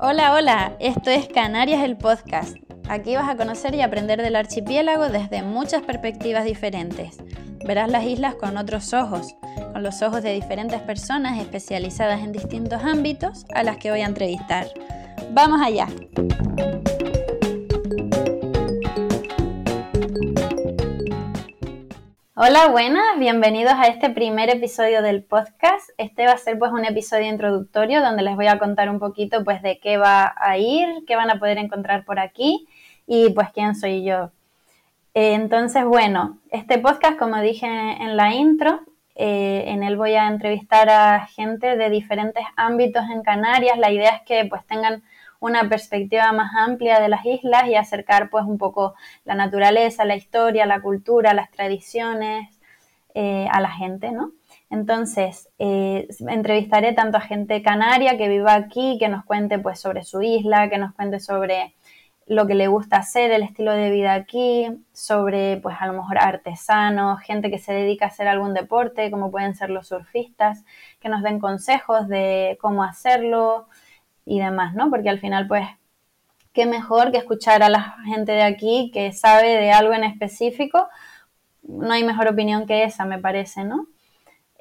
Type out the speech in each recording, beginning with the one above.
Hola, hola, esto es Canarias el podcast. Aquí vas a conocer y aprender del archipiélago desde muchas perspectivas diferentes. Verás las islas con otros ojos, con los ojos de diferentes personas especializadas en distintos ámbitos a las que voy a entrevistar. ¡Vamos allá! Hola, buenas, bienvenidos a este primer episodio del podcast. Este va a ser pues un episodio introductorio donde les voy a contar un poquito pues de qué va a ir, qué van a poder encontrar por aquí y pues quién soy yo. Eh, entonces, bueno, este podcast, como dije en la intro, eh, en él voy a entrevistar a gente de diferentes ámbitos en Canarias. La idea es que pues tengan una perspectiva más amplia de las islas y acercar pues un poco la naturaleza, la historia, la cultura, las tradiciones eh, a la gente, ¿no? Entonces, eh, entrevistaré tanto a gente canaria que viva aquí, que nos cuente pues sobre su isla, que nos cuente sobre lo que le gusta hacer, el estilo de vida aquí, sobre pues a lo mejor artesanos, gente que se dedica a hacer algún deporte, como pueden ser los surfistas, que nos den consejos de cómo hacerlo, y demás, ¿no? Porque al final, pues, qué mejor que escuchar a la gente de aquí que sabe de algo en específico. No hay mejor opinión que esa, me parece, ¿no?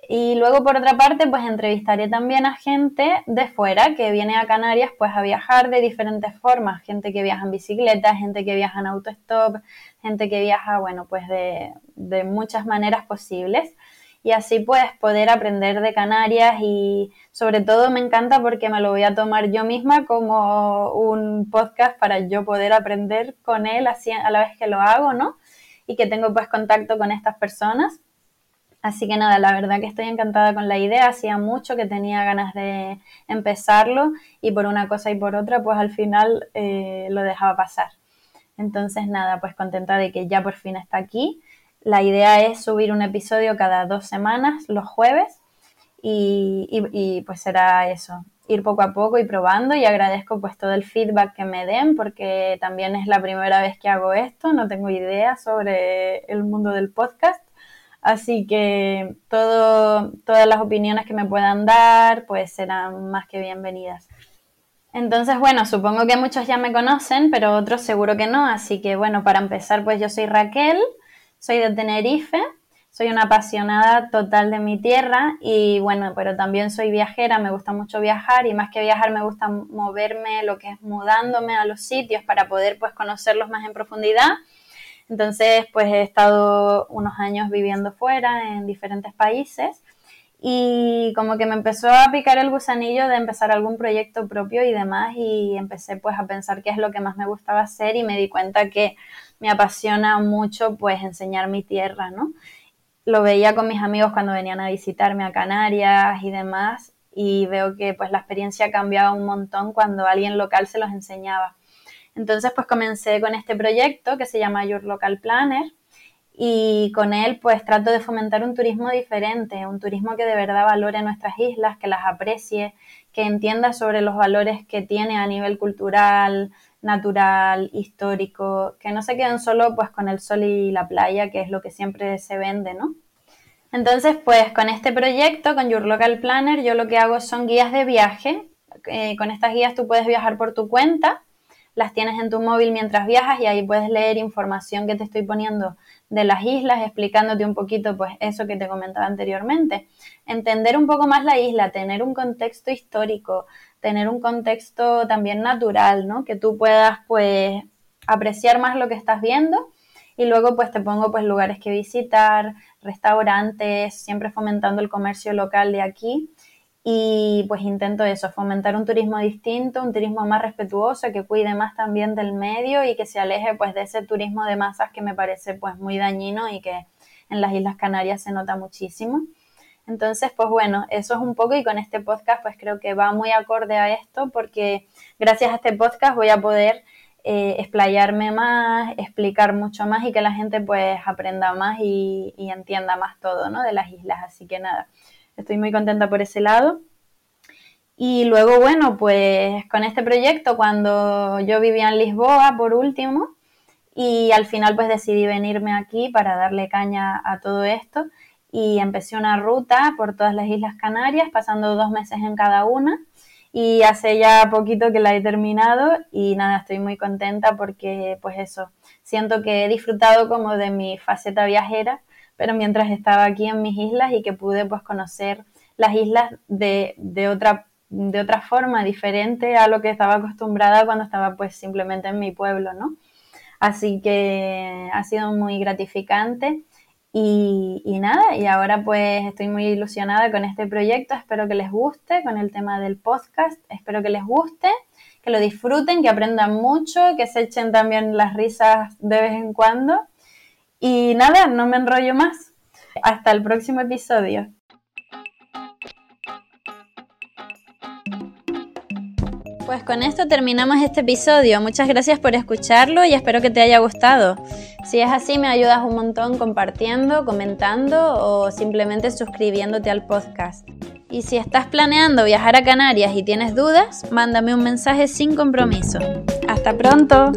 Y luego, por otra parte, pues entrevistaré también a gente de fuera que viene a Canarias pues a viajar de diferentes formas. Gente que viaja en bicicleta, gente que viaja en autostop, gente que viaja, bueno, pues de, de muchas maneras posibles y así pues poder aprender de Canarias y sobre todo me encanta porque me lo voy a tomar yo misma como un podcast para yo poder aprender con él así a la vez que lo hago, ¿no? Y que tengo pues contacto con estas personas. Así que nada, la verdad que estoy encantada con la idea, hacía mucho que tenía ganas de empezarlo y por una cosa y por otra pues al final eh, lo dejaba pasar. Entonces nada, pues contenta de que ya por fin está aquí la idea es subir un episodio cada dos semanas, los jueves, y, pues será eso, ir poco a poco y probando y agradezco pues todo el feedback que me den porque también es la primera vez que hago esto, no tengo idea sobre el mundo del podcast, así que todo, todas las opiniones que me puedan dar pues serán más que bienvenidas. Entonces, bueno, supongo que muchos ya me conocen, pero otros seguro que no, así que bueno, para empezar pues yo soy Raquel, soy de Tenerife, soy una apasionada total de mi tierra y bueno, pero también soy viajera, me gusta mucho viajar y más que viajar me gusta moverme, lo que es mudándome a los sitios para poder pues conocerlos más en profundidad. Entonces, pues he estado unos años viviendo fuera en diferentes países y como que me empezó a picar el gusanillo de empezar algún proyecto propio y demás y empecé pues a pensar qué es lo que más me gustaba hacer y me di cuenta que me apasiona mucho pues enseñar mi tierra, ¿no? Lo veía con mis amigos cuando venían a visitarme a Canarias y demás y veo que pues la experiencia cambiaba un montón cuando alguien local se los enseñaba. Entonces pues comencé con este proyecto que se llama Your Local Planner y con él pues trato de fomentar un turismo diferente, un turismo que de verdad valore nuestras islas, que las aprecie, que entienda sobre los valores que tiene a nivel cultural, natural, histórico, que no se queden solo pues con el sol y la playa, que es lo que siempre se vende, ¿no? Entonces, pues con este proyecto, con Your Local Planner, yo lo que hago son guías de viaje. Eh, con estas guías tú puedes viajar por tu cuenta, las tienes en tu móvil mientras viajas y ahí puedes leer información que te estoy poniendo de las islas, explicándote un poquito pues eso que te comentaba anteriormente. Entender un poco más la isla, tener un contexto histórico, tener un contexto también natural, ¿no? Que tú puedas pues apreciar más lo que estás viendo y luego pues te pongo pues lugares que visitar, restaurantes, siempre fomentando el comercio local de aquí y pues intento eso, fomentar un turismo distinto, un turismo más respetuoso, que cuide más también del medio y que se aleje pues de ese turismo de masas que me parece pues muy dañino y que en las Islas Canarias se nota muchísimo. Entonces, pues bueno, eso es un poco y con este podcast pues creo que va muy acorde a esto porque gracias a este podcast voy a poder eh, explayarme más, explicar mucho más y que la gente pues aprenda más y, y entienda más todo, ¿no? De las islas. Así que nada, estoy muy contenta por ese lado. Y luego, bueno, pues con este proyecto, cuando yo vivía en Lisboa, por último, y al final pues decidí venirme aquí para darle caña a todo esto y empecé una ruta por todas las Islas Canarias, pasando dos meses en cada una. y hace ya poquito que la he terminado y nada, estoy muy contenta porque pues eso, siento que he disfrutado como de mi faceta viajera, pero mientras estaba aquí en mis islas y que pude pues conocer las islas de, de otra de otra forma diferente a lo que estaba acostumbrada cuando estaba pues simplemente en mi pueblo, ¿no? Así que ha sido muy gratificante y, y, nada, y ahora pues estoy muy ilusionada con este proyecto, espero que les guste, con el tema del podcast, espero que les guste, que lo disfruten, que aprendan mucho, que se echen también las risas de vez en cuando. Y nada, no me enrollo más. Hasta el próximo episodio. Pues con esto terminamos este episodio. Muchas gracias por escucharlo y espero que te haya gustado. Si es así, me ayudas un montón compartiendo, comentando o simplemente suscribiéndote al podcast. Y si estás planeando viajar a Canarias y tienes dudas, mándame un mensaje sin compromiso. Hasta pronto.